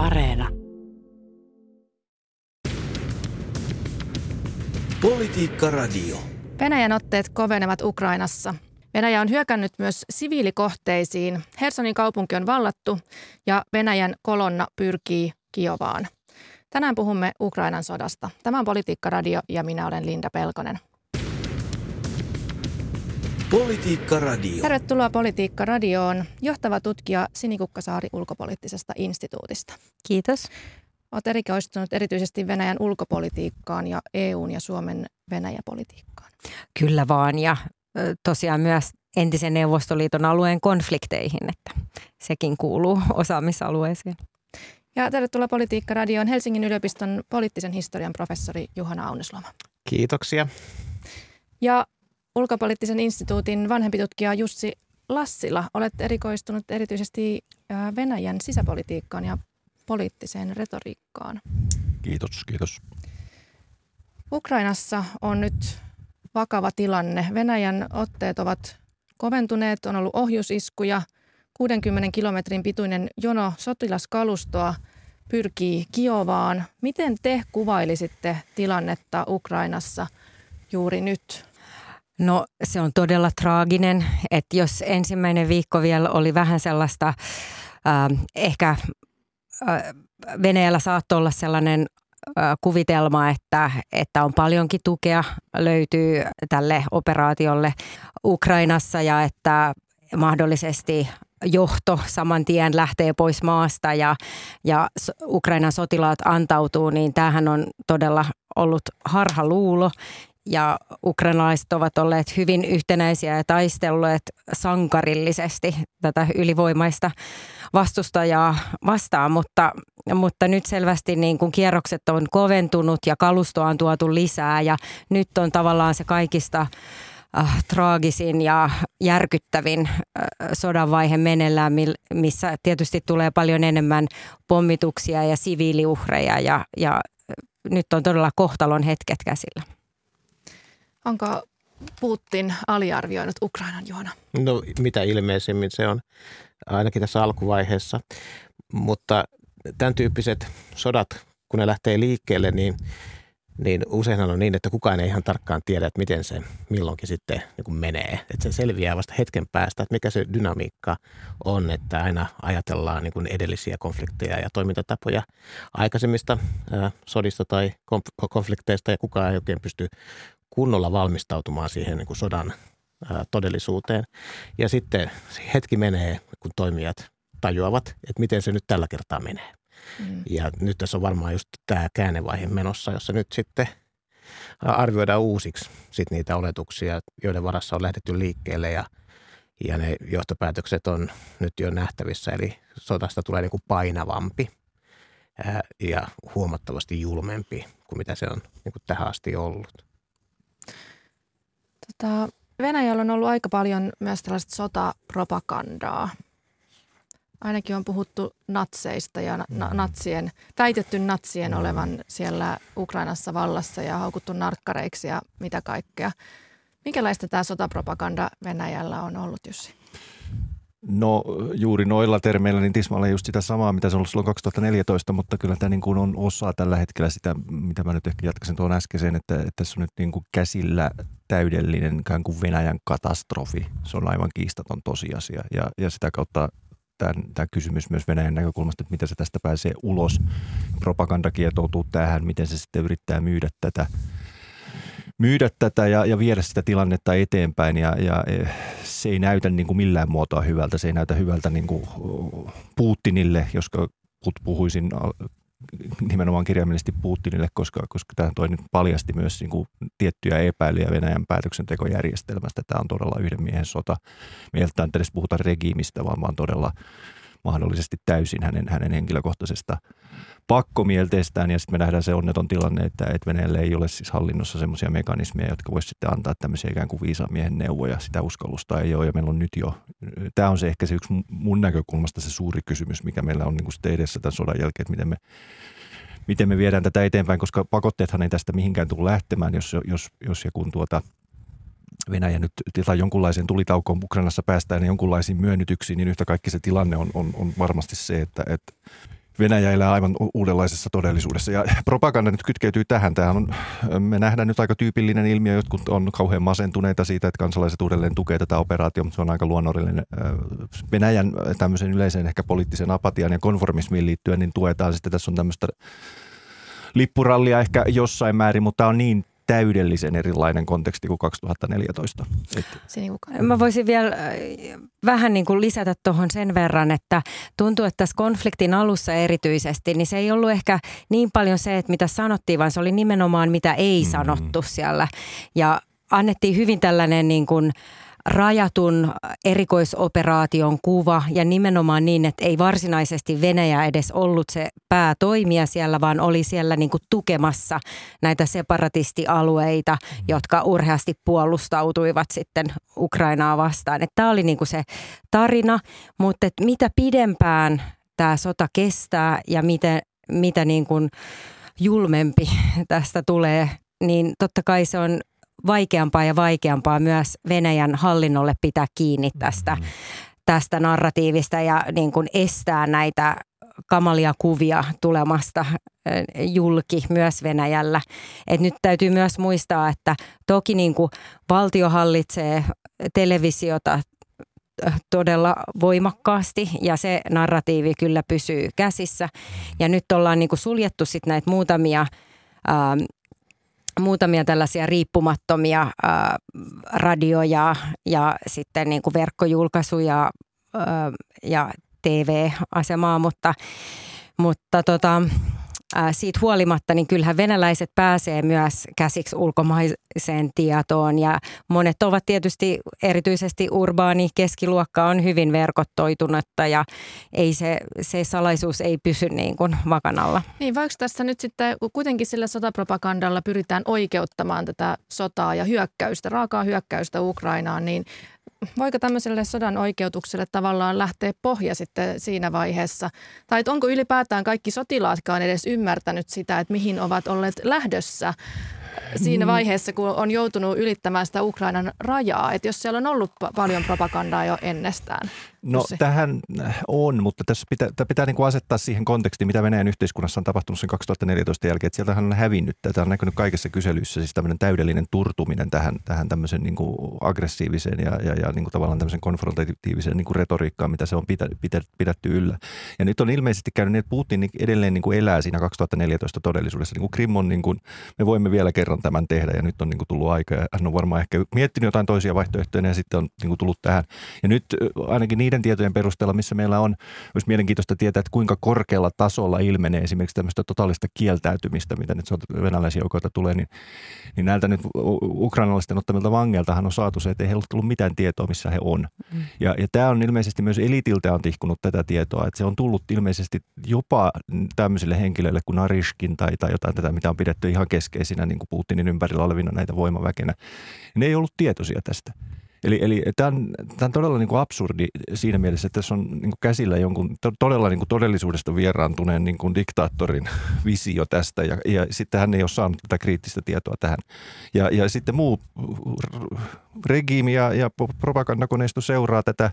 Areena. Politiikka Radio. Venäjän otteet kovenevat Ukrainassa. Venäjä on hyökännyt myös siviilikohteisiin. Hersonin kaupunki on vallattu ja Venäjän kolonna pyrkii Kiovaan. Tänään puhumme Ukrainan sodasta. Tämä on Politiikka Radio ja minä olen Linda Pelkonen. Politiikka Radio. Tervetuloa Politiikka Radioon. Johtava tutkija Sini Kukkasaari ulkopoliittisesta instituutista. Kiitos. Olet erikoistunut erityisesti Venäjän ulkopolitiikkaan ja EUn ja Suomen Venäjäpolitiikkaan. Kyllä vaan ja tosiaan myös entisen Neuvostoliiton alueen konflikteihin, että sekin kuuluu osaamisalueeseen. Ja tervetuloa Politiikka Radioon Helsingin yliopiston poliittisen historian professori Juhana Aunesloma. Kiitoksia. Ja ulkopoliittisen instituutin vanhempi tutkija Jussi Lassila, olet erikoistunut erityisesti Venäjän sisäpolitiikkaan ja poliittiseen retoriikkaan. Kiitos, kiitos. Ukrainassa on nyt vakava tilanne. Venäjän otteet ovat koventuneet, on ollut ohjusiskuja. 60 kilometrin pituinen jono sotilaskalustoa pyrkii Kiovaan. Miten te kuvailisitte tilannetta Ukrainassa juuri nyt? No se on todella traaginen, että jos ensimmäinen viikko vielä oli vähän sellaista, äh, ehkä äh, Venäjällä saattoi olla sellainen äh, kuvitelma, että, että on paljonkin tukea löytyy tälle operaatiolle Ukrainassa ja että mahdollisesti johto saman tien lähtee pois maasta ja, ja Ukrainan sotilaat antautuu, niin tämähän on todella ollut harhaluulo ja ukrainalaiset ovat olleet hyvin yhtenäisiä ja taistelleet sankarillisesti tätä ylivoimaista vastustajaa vastaan, mutta, mutta nyt selvästi niin kuin kierrokset on koventunut ja kalustoa on tuotu lisää ja nyt on tavallaan se kaikista äh, traagisin ja järkyttävin äh, sodan vaihe meneillään, missä tietysti tulee paljon enemmän pommituksia ja siviiliuhreja ja, ja nyt on todella kohtalon hetket käsillä. Onko Putin aliarvioinut Ukrainan juona? No mitä ilmeisemmin se on ainakin tässä alkuvaiheessa, mutta tämän tyyppiset sodat, kun ne lähtee liikkeelle, niin, niin useinhan on niin, että kukaan ei ihan tarkkaan tiedä, että miten se milloinkin sitten niin menee. Että se selviää vasta hetken päästä, että mikä se dynamiikka on, että aina ajatellaan niin edellisiä konflikteja ja toimintatapoja aikaisemmista sodista tai konflikteista ja kukaan ei oikein pysty kunnolla valmistautumaan siihen niin kuin sodan ää, todellisuuteen. Ja sitten hetki menee, kun toimijat tajuavat, että miten se nyt tällä kertaa menee. Mm. Ja nyt tässä on varmaan just tämä käännevaihe menossa, jossa nyt sitten arvioidaan uusiksi sit niitä oletuksia, joiden varassa on lähdetty liikkeelle ja, ja ne johtopäätökset on nyt jo nähtävissä. Eli sodasta tulee niin kuin painavampi ää, ja huomattavasti julmempi kuin mitä se on niin kuin tähän asti ollut. Tota, Venäjällä on ollut aika paljon myös tällaista sotapropagandaa. Ainakin on puhuttu natseista ja na- mm. natsien, väitetty natsien olevan siellä Ukrainassa vallassa ja haukuttu narkkareiksi ja mitä kaikkea. Minkälaista tämä sotapropaganda Venäjällä on ollut, Jussi? No juuri noilla termeillä niin tismalleen just sitä samaa, mitä se on ollut silloin 2014, mutta kyllä tämä niin kuin on osa tällä hetkellä sitä, mitä mä nyt ehkä jatkaisin tuon äskeiseen, että, että tässä on nyt niin kuin käsillä täydellinen ikään kuin Venäjän katastrofi. Se on aivan kiistaton tosiasia ja, ja sitä kautta tämä, tämä kysymys myös Venäjän näkökulmasta, että miten se tästä pääsee ulos. Propaganda kietoutuu tähän, miten se sitten yrittää myydä tätä myydä tätä ja, ja viedä sitä tilannetta eteenpäin ja, ja e, se ei näytä niin kuin millään muotoa hyvältä. Se ei näytä hyvältä niin kuin Putinille, jos puhuisin nimenomaan kirjaimellisesti Putinille, koska, koska tämä toi nyt paljasti myös niin kuin tiettyjä epäilyjä Venäjän päätöksentekojärjestelmästä. Tämä on todella yhden miehen sota. Ei edes puhuta regiimistä, vaan, vaan todella mahdollisesti täysin hänen, hänen henkilökohtaisesta pakkomielteestään ja sitten me nähdään se onneton tilanne, että, että Venäjällä ei ole siis hallinnossa semmoisia mekanismeja, jotka voisi sitten antaa tämmöisiä ikään kuin viisaan miehen neuvoja. Sitä uskallusta ei ole ja meillä on nyt jo, tämä on se ehkä se yksi mun näkökulmasta se suuri kysymys, mikä meillä on niin kuin sitten edessä tämän sodan jälkeen, että miten me miten me viedään tätä eteenpäin, koska pakotteethan ei tästä mihinkään tule lähtemään, jos, jos, jos ja kun tuota, Venäjä nyt tai jonkunlaisen tulitaukoon Ukrainassa päästään ja jonkunlaisiin myönnytyksiin, niin yhtä kaikki se tilanne on, on, on varmasti se, että, että Venäjä elää aivan uudenlaisessa todellisuudessa. Ja propaganda nyt kytkeytyy tähän. Tämähän on, me nähdään nyt aika tyypillinen ilmiö. Jotkut on kauhean masentuneita siitä, että kansalaiset uudelleen tukee tätä operaatiota, mutta se on aika luonnollinen. Venäjän tämmöisen yleisen ehkä poliittisen apatian ja konformismiin liittyen, niin tuetaan sitten. Tässä on tämmöistä lippurallia ehkä jossain määrin, mutta tämä on niin täydellisen erilainen konteksti kuin 2014. Et Sinivuka. Mä voisin vielä äh, vähän niin kuin lisätä tuohon sen verran, että tuntuu, että tässä konfliktin alussa erityisesti, niin se ei ollut ehkä niin paljon se, että mitä sanottiin, vaan se oli nimenomaan mitä ei Mm. sanottu siellä. Ja annettiin hyvin tällainen niin kuin rajatun erikoisoperaation kuva ja nimenomaan niin, että ei varsinaisesti Venäjä edes ollut se päätoimija siellä, vaan oli siellä niin kuin tukemassa näitä separatistialueita, jotka urheasti puolustautuivat sitten Ukrainaa vastaan. Että Tämä oli niin kuin se tarina, mutta että mitä pidempään tämä sota kestää ja mitä, mitä niin kuin julmempi tästä tulee, niin totta kai se on vaikeampaa ja vaikeampaa myös Venäjän hallinnolle pitää kiinni tästä, tästä narratiivista ja niin kuin estää näitä kamalia kuvia tulemasta julki myös Venäjällä. Et nyt täytyy myös muistaa, että toki niin kuin valtio hallitsee televisiota todella voimakkaasti ja se narratiivi kyllä pysyy käsissä. Ja nyt ollaan niin kuin suljettu sit näitä muutamia ähm, muutamia tällaisia riippumattomia ää, radioja ja sitten niin kuin verkkojulkaisuja ää, ja TV-asemaa, mutta, mutta tota, siitä huolimatta, niin kyllähän venäläiset pääsee myös käsiksi ulkomaiseen tietoon ja monet ovat tietysti erityisesti urbaani keskiluokka on hyvin verkottoitunutta ja ei se, se salaisuus ei pysy niin kuin vakanalla. Niin, vaikka tässä nyt sitten kuitenkin sillä sotapropagandalla pyritään oikeuttamaan tätä sotaa ja hyökkäystä, raakaa hyökkäystä Ukrainaan, niin voiko tämmöiselle sodan oikeutukselle tavallaan lähteä pohja sitten siinä vaiheessa? Tai onko ylipäätään kaikki sotilaatkaan edes ymmärtänyt sitä, että mihin ovat olleet lähdössä siinä vaiheessa, kun on joutunut ylittämään sitä Ukrainan rajaa? Että jos siellä on ollut pa- paljon propagandaa jo ennestään. No Jussi. tähän on, mutta tässä pitää, tämä pitää niin kuin asettaa siihen kontekstiin, mitä Venäjän yhteiskunnassa on tapahtunut sen 2014 jälkeen. Että sieltähän on hävinnyt, tämä on näkynyt kaikissa kyselyissä, siis tämmöinen täydellinen turtuminen tähän, tähän tämmöisen niin kuin aggressiiviseen ja, ja, ja niin kuin tavallaan tämmöisen konfrontatiiviseen niin kuin retoriikkaan, mitä se on pitä, pitä, pidetty yllä. Ja nyt on ilmeisesti käynyt niin, että Putin edelleen niin kuin elää siinä 2014 todellisuudessa. Niin kuin Krim on, niin kuin, me voimme vielä kerran tämän tehdä ja nyt on niin kuin tullut aika ja hän on varmaan ehkä miettinyt jotain toisia vaihtoehtoja ja sitten on niin kuin tullut tähän. Ja nyt ainakin niiden tietojen perusteella, missä meillä on, olisi mielenkiintoista tietää, että kuinka korkealla tasolla ilmenee esimerkiksi tämmöistä totaalista kieltäytymistä, mitä nyt venäläisiä joukoilta tulee, niin, niin näiltä nyt ukrainalaisten ottamilta vangeiltahan on saatu se, että ei heillä ole tullut mitään tietoa, missä he on. Mm. Ja, ja tämä on ilmeisesti myös elitiltä on tihkunut tätä tietoa, että se on tullut ilmeisesti jopa tämmöisille henkilöille kuin Narishkin tai, tai jotain tätä, mitä on pidetty ihan keskeisinä niin kuin Putinin ympärillä olevina näitä voimaväkenä. Ne ei ollut tietoisia tästä. Eli, eli tämä on, todella niin kuin absurdi siinä mielessä, että tässä on niin kuin käsillä jonkun to, todella niin kuin todellisuudesta vieraantuneen niin kuin diktaattorin visio tästä ja, ja sitten hän ei ole saanut tätä kriittistä tietoa tähän. Ja, ja sitten muu regiimi ja, ja propagandakoneisto seuraa tätä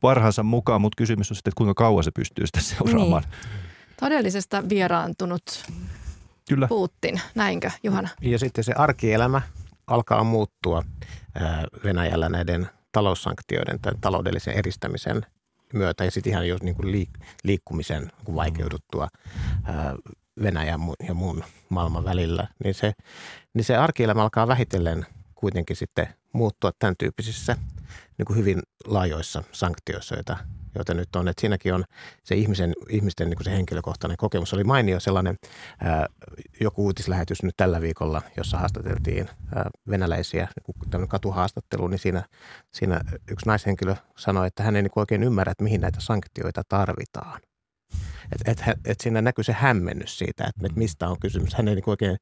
parhaansa mukaan, mutta kysymys on sitten, että kuinka kauan se pystyy sitä seuraamaan. Niin. Todellisesta vieraantunut Kyllä. Putin, näinkö Juhana? Ja sitten se arkielämä alkaa muuttua Venäjällä näiden taloussanktioiden tai taloudellisen eristämisen myötä ja sitten ihan jo niin kuin liik- liikkumisen vaikeuduttua Venäjän ja muun maailman välillä, niin se, niin se arkielämä alkaa vähitellen kuitenkin sitten muuttua tämän tyyppisissä niin kuin hyvin laajoissa sanktioissa, joita, joita nyt on. Et siinäkin on se ihmisen, ihmisten niin kuin se henkilökohtainen kokemus. Oli mainio sellainen ää, joku uutislähetys nyt tällä viikolla, jossa haastateltiin ää, venäläisiä, niin katuhaastattelu, niin siinä, siinä yksi naishenkilö sanoi, että hän ei niin kuin oikein ymmärrä, että mihin näitä sanktioita tarvitaan. Että et, et, et siinä näkyy se hämmennys siitä, että, että mistä on kysymys. Hän ei niin oikein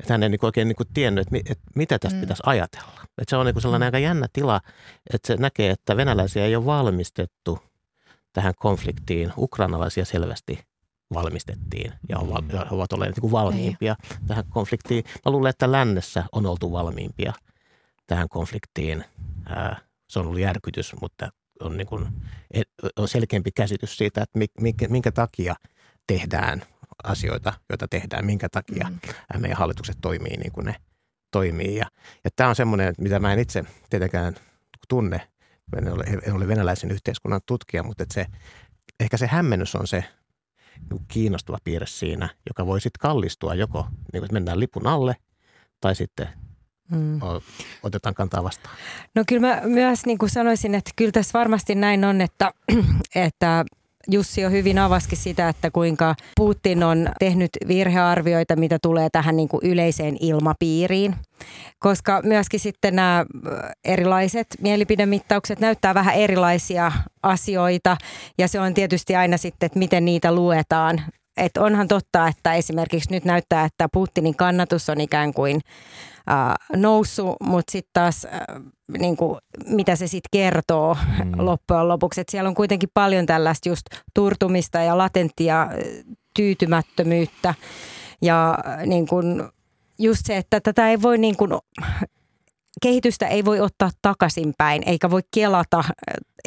että hän ei niin oikein niin tiennyt, että, mi, että mitä tästä mm. pitäisi ajatella. Että se on niin sellainen aika jännä tila, että se näkee, että venäläisiä ei ole valmistettu tähän konfliktiin. Ukrainalaisia selvästi valmistettiin ja ovat, ja ovat olleet niin valmiimpia ei. tähän konfliktiin. Mä luulen, että lännessä on oltu valmiimpia tähän konfliktiin. Ää, se on ollut järkytys, mutta on, niin kuin, on selkeämpi käsitys siitä, että minkä, minkä takia tehdään asioita, joita tehdään, minkä takia mm. meidän hallitukset toimii niin kuin ne toimii. Ja, ja tämä on semmoinen, mitä mä en itse tietenkään tunne, en ole, en ole venäläisen yhteiskunnan tutkija, mutta että se, ehkä se hämmennys on se niin kiinnostava piirre siinä, joka voi sitten kallistua joko, niin kuin, että mennään lipun alle tai sitten Mm. otetaan kantaa vastaan? No kyllä mä myös niin kuin sanoisin, että kyllä tässä varmasti näin on, että, että Jussi jo hyvin avaskin sitä, että kuinka Putin on tehnyt virhearvioita, mitä tulee tähän niin kuin yleiseen ilmapiiriin. Koska myöskin sitten nämä erilaiset mielipidemittaukset näyttää vähän erilaisia asioita ja se on tietysti aina sitten, että miten niitä luetaan. Et onhan totta, että esimerkiksi nyt näyttää, että Putinin kannatus on ikään kuin äh, noussut, mutta sitten taas äh, niin kuin, mitä se sitten kertoo mm. loppujen lopuksi. Et siellä on kuitenkin paljon tällaista just turtumista ja latenttia tyytymättömyyttä ja niin kuin, just se, että tätä ei voi niin kuin, kehitystä ei voi ottaa takaisinpäin, eikä voi kelata äh,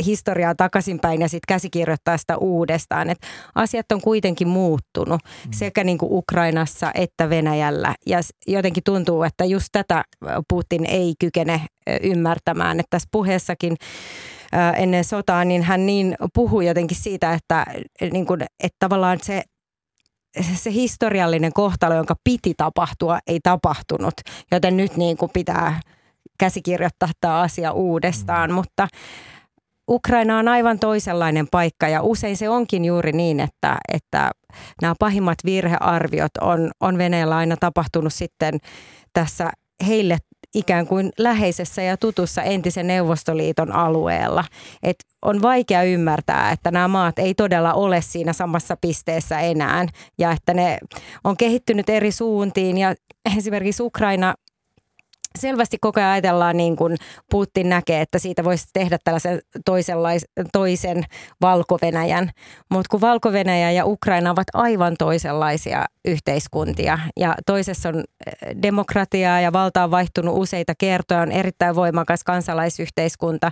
historiaa takaisinpäin ja sitten käsikirjoittaa sitä uudestaan. Et asiat on kuitenkin muuttunut mm. sekä niin kuin Ukrainassa että Venäjällä. Ja jotenkin tuntuu, että just tätä äh, Putin ei kykene äh, ymmärtämään. Että tässä puheessakin ennen sotaa, niin hän niin puhui jotenkin siitä, että, niin kuin, että tavallaan se se historiallinen kohtalo, jonka piti tapahtua, ei tapahtunut. Joten nyt niin kuin pitää käsikirjoittaa tämä asia uudestaan, mm. mutta Ukraina on aivan toisenlainen paikka ja usein se onkin juuri niin, että, että nämä pahimmat virhearviot on, on Venäjällä aina tapahtunut sitten tässä heille ikään kuin läheisessä ja tutussa entisen Neuvostoliiton alueella. Et on vaikea ymmärtää, että nämä maat ei todella ole siinä samassa pisteessä enää ja että ne on kehittynyt eri suuntiin ja esimerkiksi Ukraina selvästi koko ajan ajatellaan niin kuin Putin näkee, että siitä voisi tehdä tällaisen toisen Valko-Venäjän. Mutta kun valko ja Ukraina ovat aivan toisenlaisia yhteiskuntia ja toisessa on eh, demokratiaa ja valta on vaihtunut useita kertoja, on erittäin voimakas kansalaisyhteiskunta,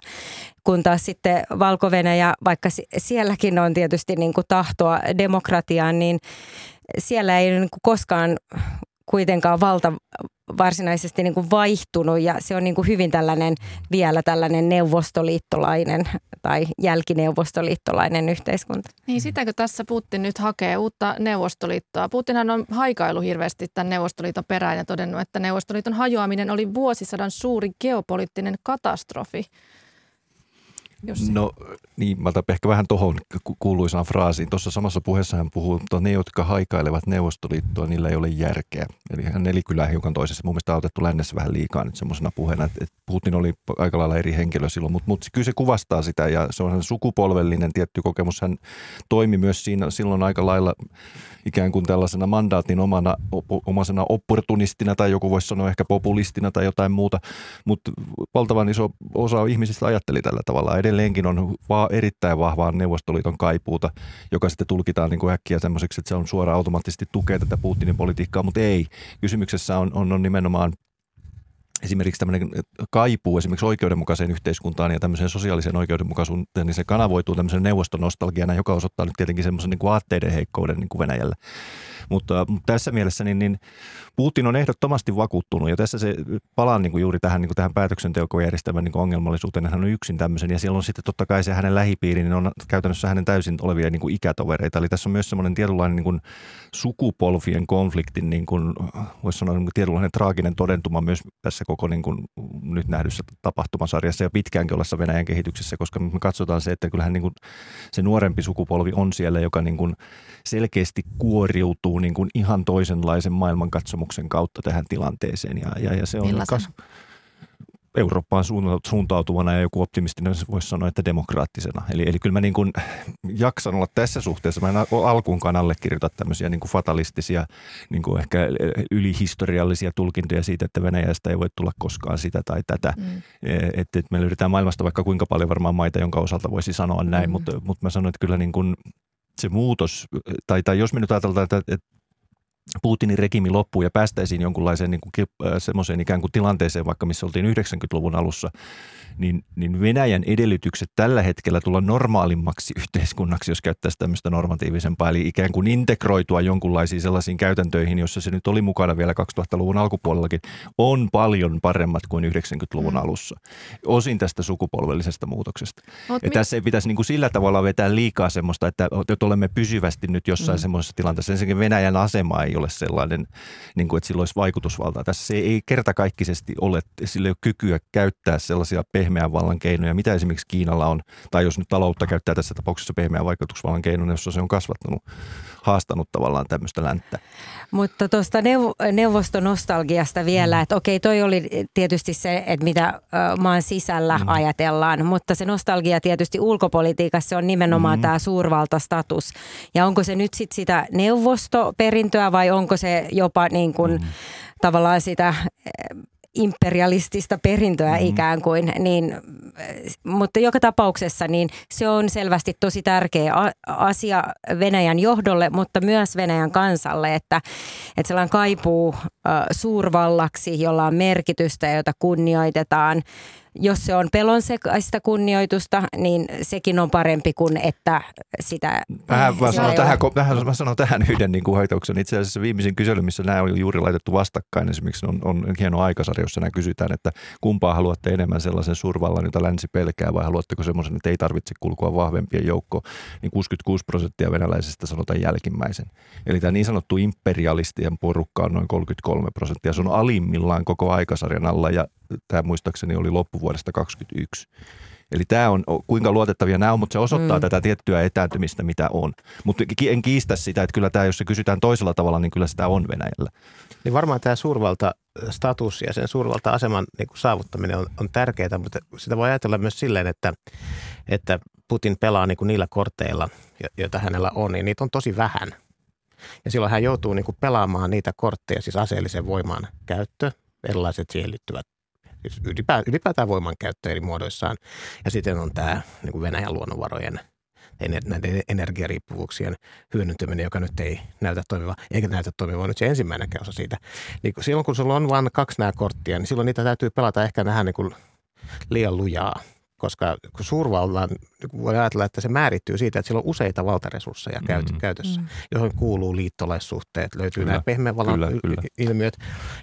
kun taas sitten valko vaikka sielläkin on tietysti niin kuin tahtoa demokratiaan, niin siellä ei niin kuin koskaan kuitenkaan valta varsinaisesti niin kuin vaihtunut ja se on niin kuin hyvin tällainen vielä tällainen neuvostoliittolainen tai jälkineuvostoliittolainen yhteiskunta. Niin sitäkö tässä Putin nyt hakee uutta neuvostoliittoa? Putinhan on haikailu hirveästi tämän Neuvostoliiton perään ja todennut, että Neuvostoliiton hajoaminen oli vuosisadan suuri geopoliittinen katastrofi. Jussi. No niin, mä ehkä vähän tuohon kuuluisaan fraasiin. Tuossa samassa puheessa hän puhuu, että ne, jotka haikailevat Neuvostoliittoa, niillä ei ole järkeä. Eli hän nelikylää hiukan toisessa. Mun mielestä on otettu lännessä vähän liikaa nyt semmoisena puheena, että Putin oli aika lailla eri henkilö silloin, mutta, mutta kyllä se kuvastaa sitä ja se on sukupolvellinen tietty kokemus. Hän toimi myös siinä silloin aika lailla ikään kuin tällaisena mandaatin omana, omasena opportunistina tai joku voisi sanoa ehkä populistina tai jotain muuta, mutta valtavan iso osa ihmisistä ajatteli tällä tavalla. Edelleenkin on vaan erittäin vahvaa Neuvostoliiton kaipuuta, joka sitten tulkitaan niin kuin äkkiä semmoiseksi, että se on suoraan automaattisesti tukee tätä Putinin politiikkaa, mutta ei. Kysymyksessä on, on, on nimenomaan esimerkiksi tämmöinen kaipuu esimerkiksi oikeudenmukaiseen yhteiskuntaan ja tämmöiseen sosiaaliseen oikeudenmukaisuuteen, niin se kanavoituu tämmöisen neuvostonostalgiana, joka osoittaa nyt tietenkin semmoisen niin kuin aatteiden heikkouden niin kuin Venäjällä. Mutta, mutta tässä mielessä niin, niin Putin on ehdottomasti vakuuttunut ja tässä se palaa niin kuin juuri tähän, niin kuin tähän päätöksenteokojärjestelmän niin ongelmallisuuteen. Hän on yksin tämmöisen ja siellä on sitten totta kai se hänen lähipiiri, niin on käytännössä hänen täysin olevia niin kuin ikätovereita. Eli tässä on myös semmoinen tietynlainen niin kuin sukupolvien konfliktin, niin kuin, voisi sanoa niin kuin tietynlainen traaginen todentuma myös tässä koko niin kuin nyt nähdyssä tapahtumasarjassa ja pitkäänkin ollessa Venäjän kehityksessä, koska me katsotaan se, että kyllähän niin kuin se nuorempi sukupolvi on siellä, joka niin kuin selkeästi kuoriutuu niin kuin ihan toisenlaisen maailmankatsomuksen kautta tähän tilanteeseen. Ja, ja, ja se on kas, Eurooppaan suuntautuvana ja joku optimistinen voisi sanoa, että demokraattisena. Eli, eli kyllä mä niin kuin jaksan olla tässä suhteessa. Mä en alkuunkaan allekirjoita tämmöisiä niin kuin fatalistisia, niin kuin ehkä ylihistoriallisia tulkintoja siitä, että Venäjästä ei voi tulla koskaan sitä tai tätä. Mm. Että et me löydetään maailmasta vaikka kuinka paljon varmaan maita, jonka osalta voisi sanoa näin, mm. mutta, mutta mä sanoin, että kyllä niin kuin se muutos, tai, tai jos me nyt ajatellaan, että, että Putinin regimi loppuu ja päästäisiin jonkunlaiseen niin kuin, äh, semmoiseen ikään kuin tilanteeseen, vaikka missä oltiin 90-luvun alussa, niin, niin Venäjän edellytykset tällä hetkellä tulla normaalimmaksi yhteiskunnaksi, jos käyttäisi tämmöistä normatiivisempaa, eli ikään kuin integroitua jonkunlaisiin sellaisiin käytäntöihin, jossa se nyt oli mukana vielä 2000-luvun alkupuolellakin, on paljon paremmat kuin 90-luvun mm. alussa. Osin tästä sukupolvellisesta muutoksesta. Mut ja mi- tässä ei pitäisi niin kuin sillä tavalla vetää liikaa semmoista, että, että olemme pysyvästi nyt jossain mm. semmoisessa tilanteessa. Ensinnäkin Venäjän asema ei ole sellainen, niin kuin, että sillä olisi vaikutusvaltaa. Tässä se ei kertakaikkisesti ole, sillä ei ole kykyä käyttää sellaisia pehmeän vallan keinoja, mitä esimerkiksi Kiinalla on, tai jos nyt taloutta käyttää tässä tapauksessa pehmeän vaikutusvallan keinoja, jossa se on kasvattanut, haastanut tavallaan tämmöistä länttä. Mutta tuosta neuv- neuvostonostalgiasta vielä, mm. että okei, toi oli tietysti se, että mitä maan sisällä mm. ajatellaan, mutta se nostalgia tietysti ulkopolitiikassa on nimenomaan mm. tämä suurvaltastatus. Ja onko se nyt sitten sitä neuvostoperintöä vai onko se jopa niin kuin mm. tavallaan sitä imperialistista perintöä mm-hmm. ikään kuin, niin, mutta joka tapauksessa niin se on selvästi tosi tärkeä asia Venäjän johdolle, mutta myös Venäjän kansalle, että, että sellainen kaipuu suurvallaksi, jolla on merkitystä ja jota kunnioitetaan – jos se on pelon sekaista kunnioitusta, niin sekin on parempi kuin että sitä... Vähän mä sanon, tähän, vähän, mä sanon tähän yhden niin kuin Itse asiassa viimeisin kysely, missä nämä on juuri laitettu vastakkain, esimerkiksi on, on hieno aikasarja, jossa nämä kysytään, että kumpaa haluatte enemmän sellaisen survallan, jota länsi pelkää, vai haluatteko semmoisen, että ei tarvitse kulkua vahvempien joukko, niin 66 prosenttia venäläisistä sanotaan jälkimmäisen. Eli tämä niin sanottu imperialistien porukka on noin 33 prosenttia. Se on alimmillaan koko aikasarjan alla ja tämä muistaakseni oli loppuvuodesta 2021. Eli tämä on, kuinka luotettavia nämä on, mutta se osoittaa mm. tätä tiettyä etääntymistä, mitä on. Mutta en kiistä sitä, että kyllä tämä, jos se kysytään toisella tavalla, niin kyllä sitä on Venäjällä. Niin varmaan tämä suurvalta status ja sen suurvalta-aseman niin kuin saavuttaminen on, on tärkeää, mutta sitä voi ajatella myös silleen, että, että Putin pelaa niin kuin niillä korteilla, joita hänellä on, niin niitä on tosi vähän. Ja silloin hän joutuu niin kuin pelaamaan niitä kortteja, siis aseellisen voiman käyttö, erilaiset siihen liittyvät ylipäätään voimankäyttö eri muodoissaan. Ja sitten on tämä niin kuin Venäjän luonnonvarojen näiden energiariippuvuuksien hyödyntäminen, joka nyt ei näytä toimiva, eikä näytä toimiva nyt se ensimmäinen osa siitä. Niin silloin kun sulla on vain kaksi nämä korttia, niin silloin niitä täytyy pelata ehkä vähän niin kuin liian lujaa koska kun suurvallan, niin voi ajatella, että se määrittyy siitä, että sillä on useita valtaresursseja mm, käytössä, mm. johon kuuluu liittolaissuhteet, löytyy kyllä, nämä pehmeän vallan ilmiöt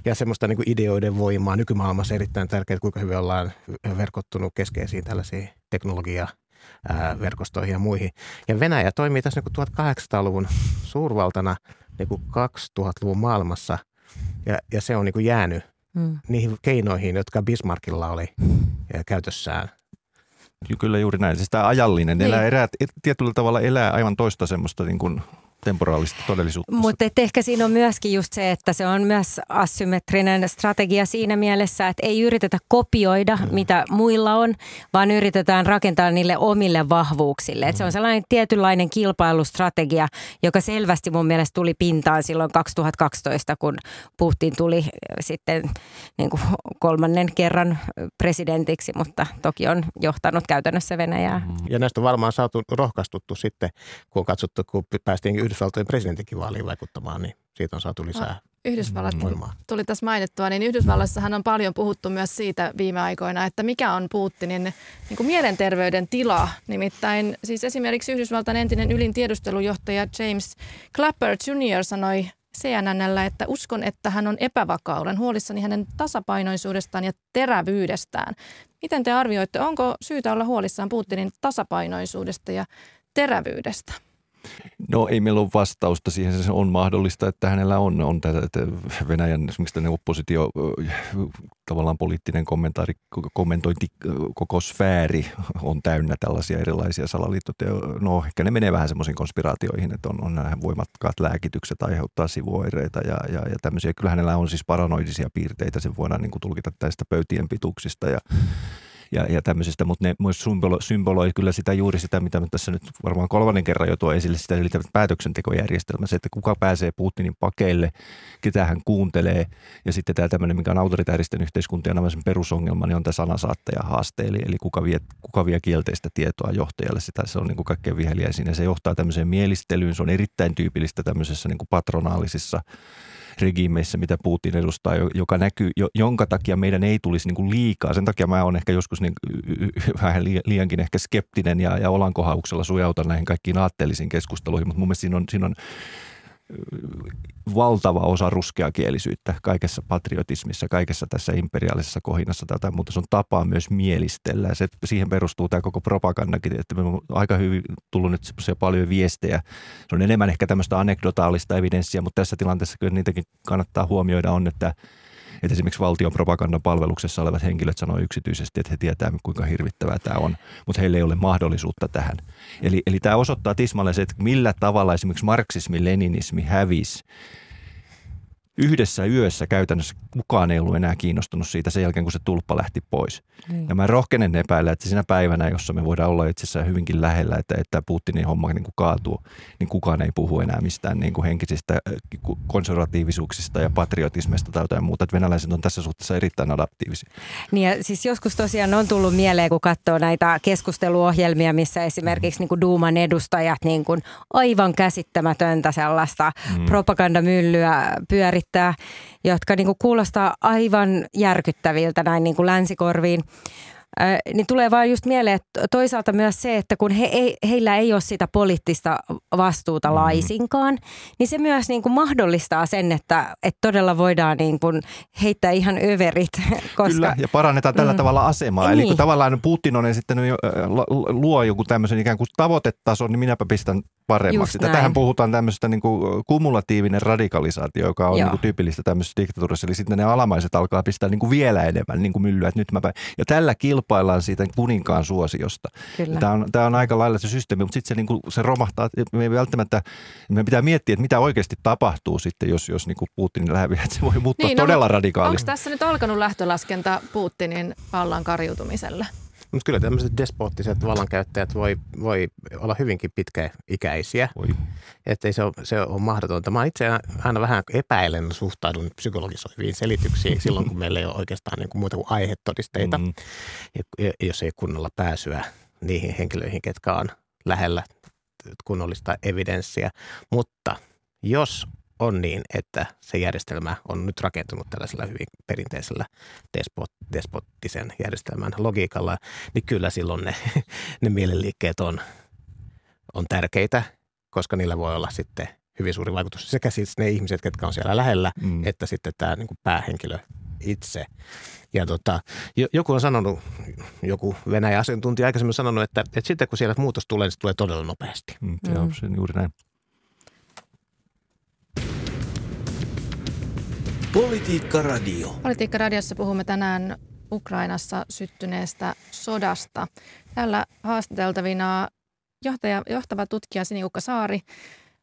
ja semmoista niin kuin ideoiden voimaa. Nykymaailmassa erittäin tärkeää, kuinka hyvin ollaan verkottunut keskeisiin tällaisiin teknologia verkostoihin ja muihin. Ja Venäjä toimii tässä niin 1800-luvun suurvaltana niin kuin 2000-luvun maailmassa ja, ja se on niin kuin jäänyt mm. niihin keinoihin, jotka Bismarckilla oli käytössään Kyllä juuri näin. Siis tämä ajallinen niin. elää erää, tietyllä tavalla elää aivan toista semmoista niin kuin temporaalista todellisuutta. Mutta ehkä siinä on myöskin just se, että se on myös asymmetrinen strategia siinä mielessä, että ei yritetä kopioida, mm. mitä muilla on, vaan yritetään rakentaa niille omille vahvuuksille. Mm. Et se on sellainen tietynlainen kilpailustrategia, joka selvästi mun mielestä tuli pintaan silloin 2012, kun Putin tuli sitten niin kuin kolmannen kerran presidentiksi, mutta toki on johtanut käytännössä Venäjää. Mm. Ja näistä on varmaan saatu rohkaistuttu sitten, kun on katsottu, kun päästiin Yhdysvaltojen presidentinkin vaaliin vaikuttamaan, niin siitä on saatu lisää ah, Yhdysvallat voimaa. tuli tässä mainittua, niin Yhdysvalloissahan on paljon puhuttu myös siitä viime aikoina, että mikä on Putinin niin kuin mielenterveyden tila. Nimittäin siis esimerkiksi Yhdysvaltain entinen ylin tiedustelujohtaja James Clapper Jr. sanoi CNNllä, että uskon, että hän on epävakaa. Olen huolissani hänen tasapainoisuudestaan ja terävyydestään. Miten te arvioitte, onko syytä olla huolissaan Putinin tasapainoisuudesta ja terävyydestä? No ei meillä ole vastausta siihen, se on mahdollista, että hänellä on, on tätä, että Venäjän esimerkiksi tänne oppositio, tavallaan poliittinen kommentaari, kommentointi, koko sfääri on täynnä tällaisia erilaisia salaliittoteoria. No ehkä ne menee vähän semmoisiin konspiraatioihin, että on, on nämä voimakkaat lääkitykset aiheuttaa sivuoireita ja, ja, ja tämmöisiä. Kyllä hänellä on siis paranoidisia piirteitä, sen voidaan niin kuin tulkita tästä pöytien pituuksista ja ja, ja tämmöisestä, mutta ne myös symbolo, symboloi kyllä sitä juuri sitä, mitä mä tässä nyt varmaan kolmannen kerran jo tuo esille, sitä eli päätöksentekojärjestelmä, se, että kuka pääsee Putinin pakeille, ketä hän kuuntelee ja sitten tämä tämmöinen, mikä on autoritääristen yhteiskuntien aivan perusongelma, niin on tämä sanasaattaja haaste, eli, eli kuka, vie, kuka vie kielteistä tietoa johtajalle, sitä se on niin kuin kaikkein viheliäisin ja se johtaa tämmöiseen mielistelyyn, se on erittäin tyypillistä tämmöisessä niin kuin patronaalisissa regiimeissä, mitä Putin edustaa, joka näkyy, jonka takia meidän ei tulisi niin kuin liikaa. Sen takia mä olen ehkä joskus niin, vähän liiankin ehkä skeptinen ja, ja olankohauksella sujautan näihin kaikkiin aatteellisiin keskusteluihin, mutta mun mielestä siinä on, siinä on valtava osa ruskeakielisyyttä kaikessa patriotismissa, kaikessa tässä imperiaalisessa kohinassa tätä, mutta se on tapa myös mielistellä. Se, siihen perustuu tämä koko propagandakin, että me on aika hyvin tullut nyt paljon viestejä. Se on enemmän ehkä tämmöistä anekdotaalista evidenssiä, mutta tässä tilanteessa kyllä niitäkin kannattaa huomioida on, että että esimerkiksi valtion propagandan palveluksessa olevat henkilöt sanoo yksityisesti, että he tietää, kuinka hirvittävää tämä on, mutta heillä ei ole mahdollisuutta tähän. Eli, eli tämä osoittaa tismalleen se, että millä tavalla esimerkiksi marksismi, leninismi hävisi yhdessä yössä käytännössä kukaan ei ollut enää kiinnostunut siitä sen jälkeen, kun se tulppa lähti pois. Niin. Ja mä rohkenen epäillä, että siinä päivänä, jossa me voidaan olla itse asiassa hyvinkin lähellä, että, että Putinin homma niin kuin kaatuu, niin kukaan ei puhu enää mistään niin kuin henkisistä konservatiivisuuksista ja patriotismista tai jotain muuta. Että venäläiset on tässä suhteessa erittäin adaptiivisia. Niin ja siis joskus tosiaan on tullut mieleen, kun katsoo näitä keskusteluohjelmia, missä esimerkiksi niin kuin Duuman edustajat niin kuin aivan käsittämätöntä sellaista mm. propagandamyllyä pyörittää yrittää, jotka niin kuin kuulostaa aivan järkyttäviltä näin niin kuin länsikorviin niin tulee vaan just mieleen, että toisaalta myös se, että kun he ei, heillä ei ole sitä poliittista vastuuta mm. laisinkaan, niin se myös niin kuin mahdollistaa sen, että, että todella voidaan niin kuin heittää ihan överit. Koska... Kyllä, ja parannetaan tällä mm. tavalla asemaa. Niin. Eli kun niin. tavallaan Putin on sitten luo joku tämmöisen ikään kuin tavoitetason, niin minäpä pistän paremmaksi. Tähän puhutaan tämmöisestä niin kuin kumulatiivinen radikalisaatio, joka on niin kuin tyypillistä tämmöisessä diktatuurissa. Eli sitten ne alamaiset alkaa pistää niin kuin vielä enemmän niin kuin myllyä, että nyt mä Ja tällä kilpaillaan siitä kuninkaan suosiosta. Tämä on, tämä on aika lailla se systeemi, mutta sitten se, niin kuin, se romahtaa. Me välttämättä, me pitää miettiä, että mitä oikeasti tapahtuu sitten, jos, jos niin kuin Putin läpi, että se voi muuttua niin, no, todella radikaalisti. Onko tässä nyt alkanut lähtölaskenta Putinin vallan karjutumiselle? Mutta kyllä tämmöiset despoottiset vallankäyttäjät voi, voi olla hyvinkin pitkäikäisiä. Että se, ole, se on mahdotonta. Mä itse aina vähän epäilen suhtaudun psykologisoiviin selityksiin silloin, kun meillä ei ole oikeastaan niin kuin muuta kuin aihetodisteita, mm. ja, jos ei kunnolla pääsyä niihin henkilöihin, ketkä on lähellä kunnollista evidenssiä. Mutta jos on niin, että se järjestelmä on nyt rakentunut tällaisella hyvin perinteisellä despot, despottisen järjestelmän logiikalla, niin kyllä silloin ne, ne mielenliikkeet on, on tärkeitä, koska niillä voi olla sitten hyvin suuri vaikutus sekä siis ne ihmiset, ketkä on siellä lähellä, mm. että sitten tämä niin kuin päähenkilö itse. Ja tota, joku on sanonut, joku Venäjän asiantuntija aikaisemmin sanonut, että, että sitten kun siellä muutos tulee, niin se tulee todella nopeasti. Mm, se on mm. juuri näin. Politiikka Radio. Politiikka Radiossa puhumme tänään Ukrainassa syttyneestä sodasta. Täällä haastateltavina johtaja, johtava tutkija Siniukka Saari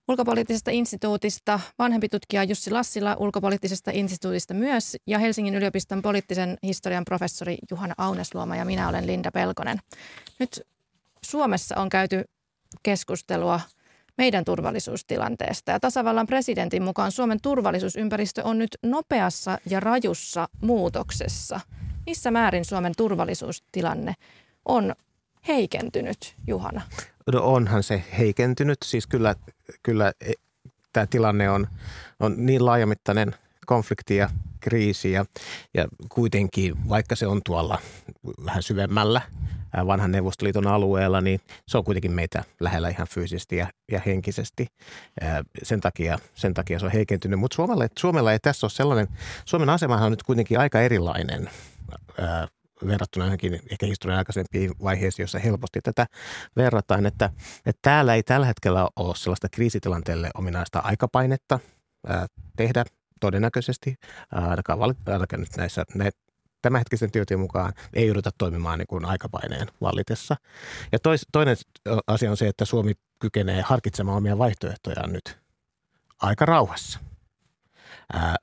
ulkopoliittisesta instituutista, vanhempi tutkija Jussi Lassila ulkopoliittisesta instituutista myös ja Helsingin yliopiston poliittisen historian professori Juhana Aunesluoma ja minä olen Linda Pelkonen. Nyt Suomessa on käyty keskustelua – meidän turvallisuustilanteesta. Ja tasavallan presidentin mukaan Suomen turvallisuusympäristö on nyt nopeassa ja rajussa muutoksessa. Missä määrin Suomen turvallisuustilanne on heikentynyt, Juhana? No onhan se heikentynyt. Siis kyllä, kyllä e, tämä tilanne on, on niin laajamittainen konflikti ja kriisi ja, ja kuitenkin vaikka se on tuolla vähän syvemmällä – vanhan Neuvostoliiton alueella, niin se on kuitenkin meitä lähellä ihan fyysisesti ja, ja henkisesti. Sen takia, sen takia se on heikentynyt. Mutta Suomella, Suomella ei tässä ole sellainen, Suomen asemahan on nyt kuitenkin aika erilainen verrattuna johonkin ehkä historian aikaisempiin vaiheisiin, jossa helposti tätä verrataan, että, että täällä ei tällä hetkellä ole sellaista kriisitilanteelle ominaista aikapainetta tehdä todennäköisesti, ainakaan, ainakaan nyt näissä, tämänhetkisen työtien mukaan ei jouduta toimimaan niin kuin aikapaineen vallitessa. Ja tois, toinen asia on se, että Suomi kykenee harkitsemaan omia vaihtoehtojaan nyt aika rauhassa. Ää,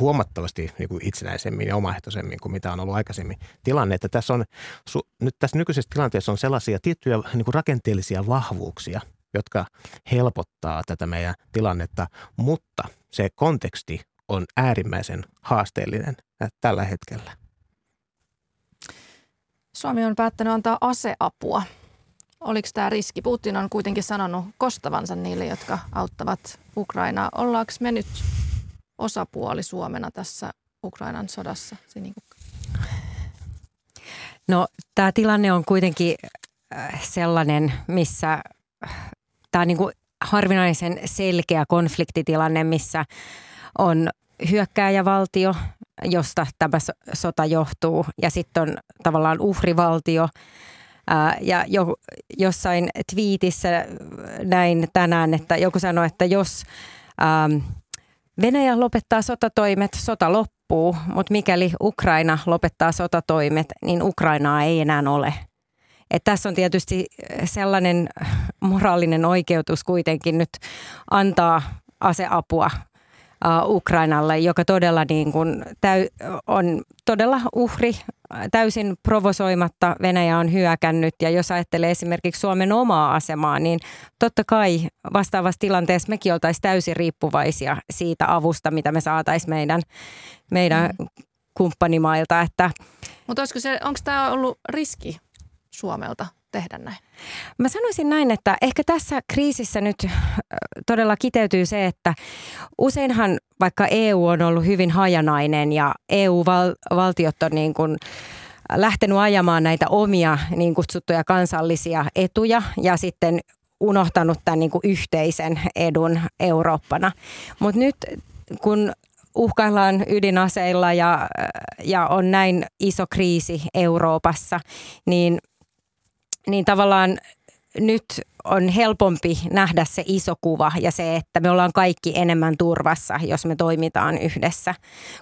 huomattavasti niin kuin itsenäisemmin ja omaehtoisemmin kuin mitä on ollut aikaisemmin. Tilanne, että tässä on, nyt tässä nykyisessä tilanteessa on sellaisia tiettyjä niin kuin rakenteellisia vahvuuksia, jotka helpottaa tätä meidän tilannetta, mutta se konteksti on äärimmäisen haasteellinen tällä hetkellä. Suomi on päättänyt antaa aseapua. Oliko tämä riski? Putin on kuitenkin sanonut kostavansa niille, jotka auttavat Ukrainaa. Ollaanko me nyt osapuoli Suomena tässä Ukrainan sodassa? No tämä tilanne on kuitenkin äh, sellainen, missä äh, tämä on niin kuin harvinaisen selkeä konfliktitilanne, missä on hyökkääjävaltio, josta tämä sota johtuu, ja sitten on tavallaan uhrivaltio. Ja jo, jossain twiitissä näin tänään, että joku sanoi, että jos ähm, Venäjä lopettaa sotatoimet, sota loppuu, mutta mikäli Ukraina lopettaa sotatoimet, niin Ukrainaa ei enää ole. Et tässä on tietysti sellainen moraalinen oikeutus kuitenkin nyt antaa aseapua Ukrainalle, joka todella niin kuin täy, on todella uhri täysin provosoimatta Venäjä on hyökännyt ja jos ajattelee esimerkiksi Suomen omaa asemaa, niin totta kai vastaavassa tilanteessa mekin oltaisiin täysin riippuvaisia siitä avusta, mitä me saataisiin meidän, meidän mm. kumppanimailta. Että, Mutta onko tämä ollut riski Suomelta tehdä näin? Mä sanoisin näin, että ehkä tässä kriisissä nyt todella kiteytyy se, että useinhan vaikka EU on ollut hyvin hajanainen ja EU-valtiot on niin kuin lähtenyt ajamaan näitä omia niin kutsuttuja kansallisia etuja ja sitten unohtanut tämän niin kuin yhteisen edun Eurooppana. Mutta nyt kun uhkaillaan ydinaseilla ja, ja on näin iso kriisi Euroopassa, niin niin tavallaan nyt on helpompi nähdä se iso kuva ja se, että me ollaan kaikki enemmän turvassa, jos me toimitaan yhdessä,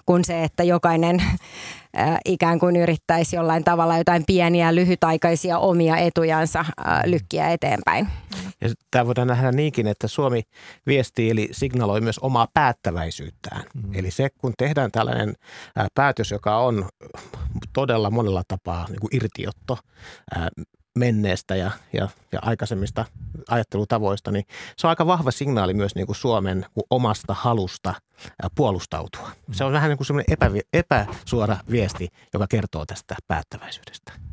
kuin se, että jokainen äh, ikään kuin yrittäisi jollain tavalla jotain pieniä lyhytaikaisia omia etujansa äh, lykkiä eteenpäin. Ja tämä voidaan nähdä niinkin, että Suomi viestii eli signaloi myös omaa päättäväisyyttään. Mm. Eli se, kun tehdään tällainen äh, päätös, joka on todella monella tapaa niin kuin irtiotto menneestä ja, ja, ja aikaisemmista ajattelutavoista, niin se on aika vahva signaali myös niin kuin Suomen omasta halusta puolustautua. Se on vähän niin kuin semmoinen epä, epäsuora viesti, joka kertoo tästä päättäväisyydestä.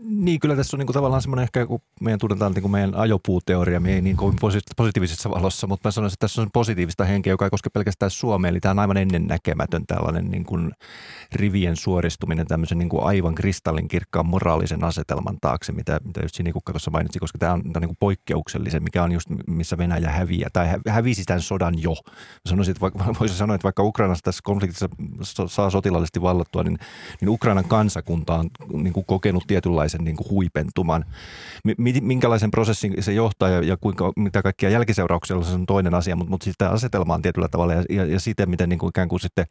Niin, kyllä tässä on niin kuin tavallaan semmoinen ehkä, kun meidän tunnetaan niin kuin meidän ajopuuteoria, me ei niin kovin positiivisessa valossa, mutta mä sanoisin, että tässä on positiivista henkeä, joka ei koske pelkästään Suomea, eli tämä on aivan ennennäkemätön tällainen niin kuin rivien suoristuminen tämmöisen niin kuin aivan kristallinkirkkaan moraalisen asetelman taakse, mitä, mitä just Sinikukka tuossa mainitsi, koska tämä on, tämä on niin kuin poikkeuksellisen, mikä on just missä Venäjä häviää, tai hävisi tämän sodan jo. Sanoisin, että voisi sanoa, että vaikka Ukrainassa tässä konfliktissa saa sotilaallisesti vallattua, niin, niin Ukrainan kansakunta on niin kuin kokenut tietynlaista tietynlaisen niin kuin huipentuman. Minkälaisen prosessin se johtaa ja, ja kuinka, mitä kaikkia jälkiseurauksia se on toinen asia, mutta, mutta sitten asetelma on tietyllä tavalla ja, ja, ja siten, miten niin kuin ikään kuin sitten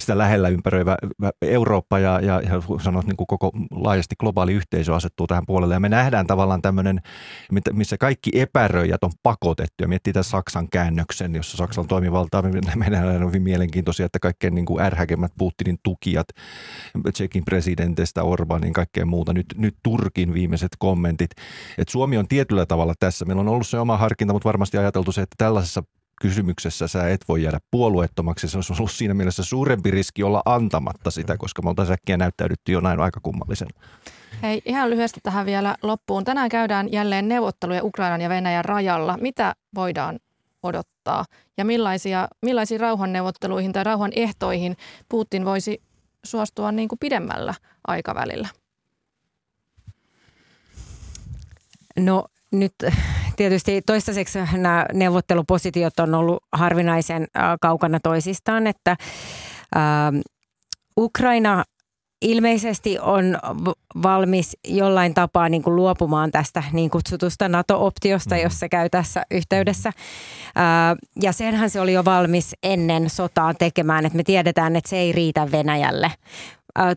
sitä lähellä ympäröivä Eurooppa ja, ja, ja sanoa, niin kuin koko laajasti globaali yhteisö asettuu tähän puolelle. Ja me nähdään tavallaan tämmöinen, missä kaikki epäröijät on pakotettu. Ja miettii tämän Saksan käännöksen, jossa Saksan toimivaltaa meidän on hyvin mielenkiintoisia, että kaikkein niin kuin ärhäkemmät Putinin tukijat, Tsekin presidentistä Orbanin, kaikkea muuta. Nyt, nyt Turkin viimeiset kommentit. Että Suomi on tietyllä tavalla tässä. Meillä on ollut se oma harkinta, mutta varmasti ajateltu se, että tällaisessa kysymyksessä sä et voi jäädä puolueettomaksi. Se olisi ollut siinä mielessä suurempi riski olla antamatta sitä, koska me oltaisiin äkkiä näyttäydytty jo näin aika kummallisen. Hei, ihan lyhyesti tähän vielä loppuun. Tänään käydään jälleen neuvotteluja Ukrainan ja Venäjän rajalla. Mitä voidaan odottaa ja millaisia, millaisiin rauhanneuvotteluihin tai rauhan ehtoihin Putin voisi suostua niin kuin pidemmällä aikavälillä? No nyt tietysti toistaiseksi nämä neuvottelupositiot on ollut harvinaisen kaukana toisistaan, että Ukraina ilmeisesti on valmis jollain tapaa niin kuin luopumaan tästä niin kutsutusta NATO-optiosta, mm. jos se käy tässä yhteydessä. ja senhän se oli jo valmis ennen sotaa tekemään, että me tiedetään, että se ei riitä Venäjälle.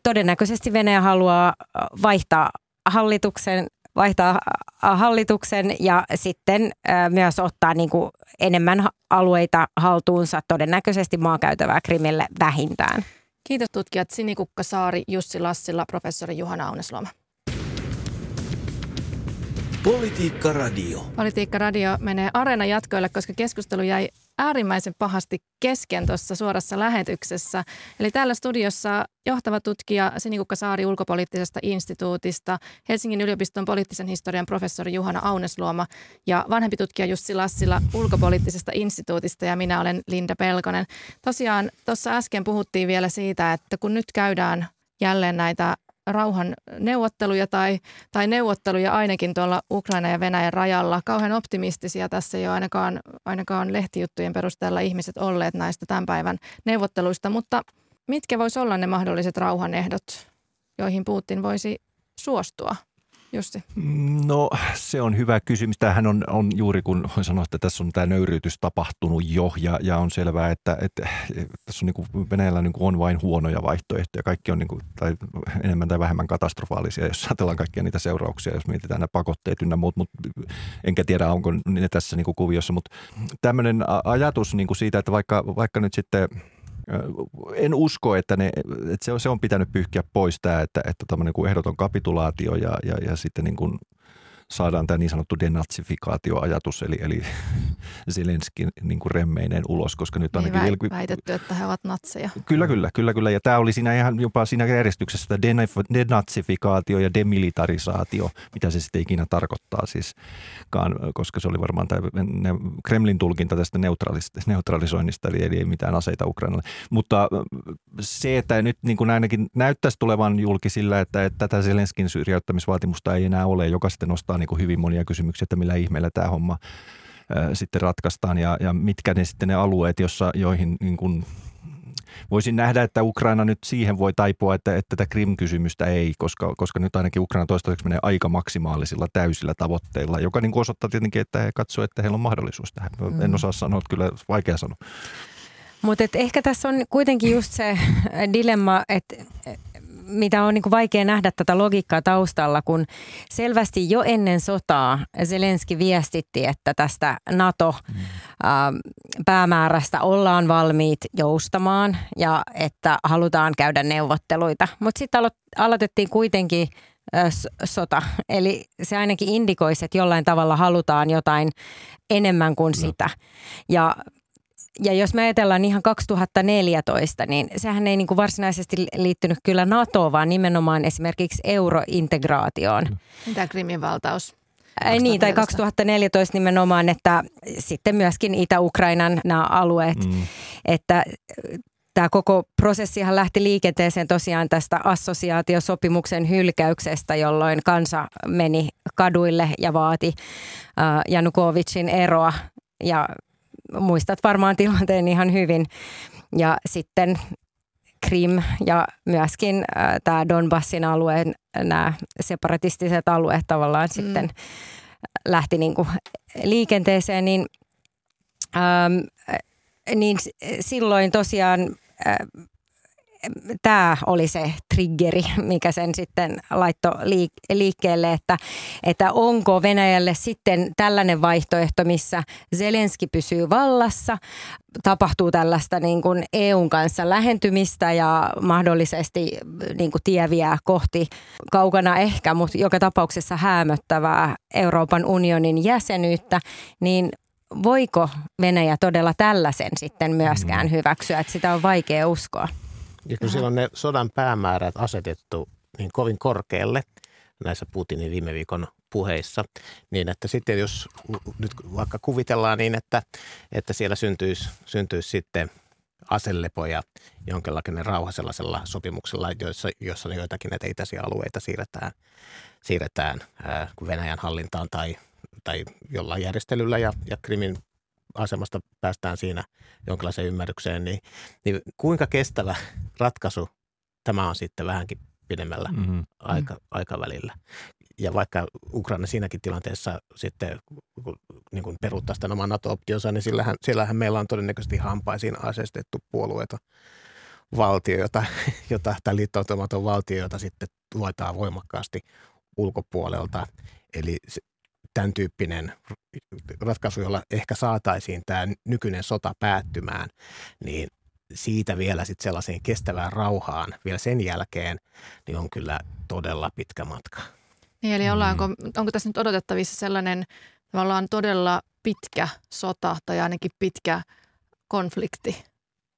todennäköisesti Venäjä haluaa vaihtaa hallituksen vaihtaa hallituksen ja sitten myös ottaa niin kuin enemmän alueita haltuunsa, todennäköisesti maakäytävää Krimille vähintään. Kiitos tutkijat Sinikukka Saari, Jussi Lassila, professori Juhana Aunesloma. Politiikka Radio. Politiikka Radio menee areena jatkoille, koska keskustelu jäi äärimmäisen pahasti kesken tuossa suorassa lähetyksessä. Eli täällä studiossa johtava tutkija Sinikukka Saari ulkopoliittisesta instituutista, Helsingin yliopiston poliittisen historian professori Juhana Aunesluoma ja vanhempi tutkija Jussi Lassila ulkopoliittisesta instituutista ja minä olen Linda Pelkonen. Tosiaan tuossa äsken puhuttiin vielä siitä, että kun nyt käydään jälleen näitä rauhan neuvotteluja tai, tai neuvotteluja ainakin tuolla Ukraina ja Venäjän rajalla. Kauhean optimistisia tässä ei ole ainakaan, ainakaan lehtijuttujen perusteella ihmiset olleet näistä tämän päivän neuvotteluista, mutta mitkä voisi olla ne mahdolliset rauhanehdot, joihin Putin voisi suostua? Jussi? No se on hyvä kysymys. Tämähän on, on juuri kun voin sanoa, että tässä on tämä nöyryytys tapahtunut jo ja, ja on selvää, että, että, tässä on niin kuin Venäjällä niin kuin on vain huonoja vaihtoehtoja. Kaikki on niin kuin, tai enemmän tai vähemmän katastrofaalisia, jos ajatellaan kaikkia niitä seurauksia, jos mietitään nämä pakotteet ynnä muut, mutta enkä tiedä onko ne tässä niin kuin kuviossa. Mutta tämmöinen ajatus niin kuin siitä, että vaikka, vaikka nyt sitten – en usko, että, ne, että se, on, se on pitänyt pyyhkiä pois tämä, että, että tämmöinen kuin ehdoton kapitulaatio ja, ja, ja sitten niin kuin saadaan tämä niin sanottu denatsifikaatioajatus, eli, eli Zelenskin niin kuin remmeineen ulos, koska nyt ainakin... Niin väitetty, väitetty, että he ovat natseja. Kyllä, kyllä, kyllä, kyllä. Ja tämä oli siinä ihan jopa siinä järjestyksessä, että denatsifikaatio ja demilitarisaatio, mitä se sitten ikinä tarkoittaa siis, koska se oli varmaan tämä Kremlin tulkinta tästä neutralisoinnista, eli ei mitään aseita Ukrainalle. Mutta se, että nyt niin kuin ainakin näyttäisi tulevan julki sillä, että, että tätä Zelenskin syrjäyttämisvaatimusta ei enää ole, joka sitten nostaa niin kuin hyvin monia kysymyksiä, että millä ihmeellä tämä homma sitten ratkaistaan ja, ja mitkä ne sitten ne alueet, jossa, joihin niin kuin voisin nähdä, että Ukraina nyt siihen voi taipua, että, että tätä Krim-kysymystä ei, koska, koska nyt ainakin Ukraina toistaiseksi menee aika maksimaalisilla täysillä tavoitteilla, joka niin kuin osoittaa tietenkin, että he katsoo, että heillä on mahdollisuus tähän. Mm. En osaa sanoa, että kyllä vaikea sanoa. Mutta ehkä tässä on kuitenkin just se dilemma, että mitä on niin kuin vaikea nähdä tätä logiikkaa taustalla, kun selvästi jo ennen sotaa Zelenski viestitti, että tästä NATO-päämäärästä mm. ollaan valmiit joustamaan ja että halutaan käydä neuvotteluita. Mutta sitten alo- aloitettiin kuitenkin sota. Eli se ainakin indikoisi, että jollain tavalla halutaan jotain enemmän kuin sitä. Ja ja jos me ajatellaan ihan 2014, niin sehän ei niin kuin varsinaisesti liittynyt kyllä NATOon, vaan nimenomaan esimerkiksi eurointegraatioon. Mitä Krimin valtaus? Ei niin, tai 2014 nimenomaan, että sitten myöskin Itä-Ukrainan nämä alueet, mm. että tämä koko prosessihan lähti liikenteeseen tosiaan tästä assosiaatiosopimuksen hylkäyksestä, jolloin kansa meni kaduille ja vaati uh, Janukovicin eroa ja muistat varmaan tilanteen ihan hyvin. Ja sitten Krim ja myöskin äh, tämä Donbassin alueen, nämä separatistiset alueet tavallaan mm. sitten lähti niin kuin liikenteeseen, niin, ähm, niin silloin tosiaan äh, tämä oli se triggeri, mikä sen sitten laittoi liikkeelle, että, että onko Venäjälle sitten tällainen vaihtoehto, missä Zelenski pysyy vallassa, tapahtuu tällaista niin kuin EUn kanssa lähentymistä ja mahdollisesti niin kuin tieviä kohti kaukana ehkä, mutta joka tapauksessa häämöttävää Euroopan unionin jäsenyyttä, niin voiko Venäjä todella tällaisen sitten myöskään mm. hyväksyä, että sitä on vaikea uskoa? Ja kun silloin ne sodan päämäärät asetettu niin kovin korkealle näissä Putinin viime viikon puheissa, niin että sitten jos nyt vaikka kuvitellaan niin, että, että siellä syntyisi, syntyisi sitten aselepo ja jonkinlainen rauha sellaisella sopimuksella, joissa, jossa joitakin näitä itäisiä alueita siirretään, siirretään ää, Venäjän hallintaan tai, tai jollain järjestelyllä ja, ja Krimin asemasta päästään siinä jonkinlaiseen ymmärrykseen, niin, niin kuinka kestävä ratkaisu tämä on sitten vähänkin pidemmällä mm-hmm. aika, aikavälillä. Ja vaikka Ukraina siinäkin tilanteessa sitten niin kuin peruuttaa sitä oman NATO-optionsa, niin sillähän, sillähän meillä on todennäköisesti hampaisiin aseistettu puolueita valtio, jota, jota, tai liittoutumaton valtio, jota sitten luetaan voimakkaasti ulkopuolelta. Eli tämän tyyppinen ratkaisu, jolla ehkä saataisiin tämä nykyinen sota päättymään, niin siitä vielä sitten sellaiseen kestävään rauhaan vielä sen jälkeen, niin on kyllä todella pitkä matka. Niin, eli ollaanko, mm. onko tässä nyt odotettavissa sellainen tavallaan todella pitkä sota tai ainakin pitkä konflikti?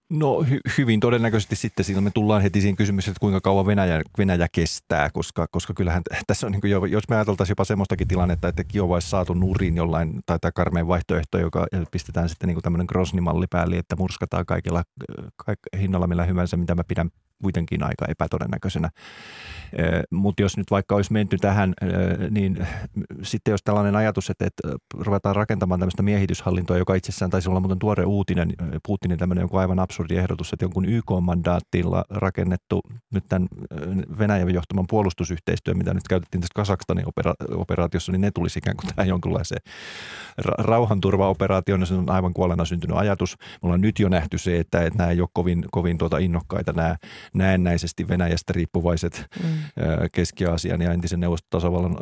No hy- hyvin todennäköisesti sitten siinä me tullaan heti siihen kysymykseen, että kuinka kauan Venäjä, Venäjä kestää, koska, koska kyllähän tässä on niin kuin jo, jos me ajateltaisiin jopa semmoistakin tilannetta, että Kiova olisi saatu nurin jollain, tai tämä karmeen vaihtoehto, joka pistetään sitten niin kuin tämmöinen Grosni-malli päälle, että murskataan kaikilla kaik, hinnalla millä hyvänsä, mitä mä pidän kuitenkin aika epätodennäköisenä. Mutta jos nyt vaikka olisi menty tähän, niin sitten jos tällainen ajatus, että, että ruvetaan rakentamaan tämmöistä miehityshallintoa, joka itsessään taisi olla muuten tuore uutinen, Putinin tämmöinen joku aivan absurdi ehdotus, että jonkun YK-mandaattilla rakennettu nyt tämän Venäjän johtaman puolustusyhteistyö, mitä nyt käytettiin tässä Kasakstanin opera- operaatiossa, niin ne tulisi ikään kuin tähän jonkinlaiseen ra- rauhanturvaoperaatioon, ja se on aivan kuolena syntynyt ajatus. Me ollaan nyt jo nähty se, että, että nämä ei ole kovin, kovin tuota innokkaita nämä näennäisesti Venäjästä riippuvaiset mm. Keski-Aasian ja entisen neuvostotasavallan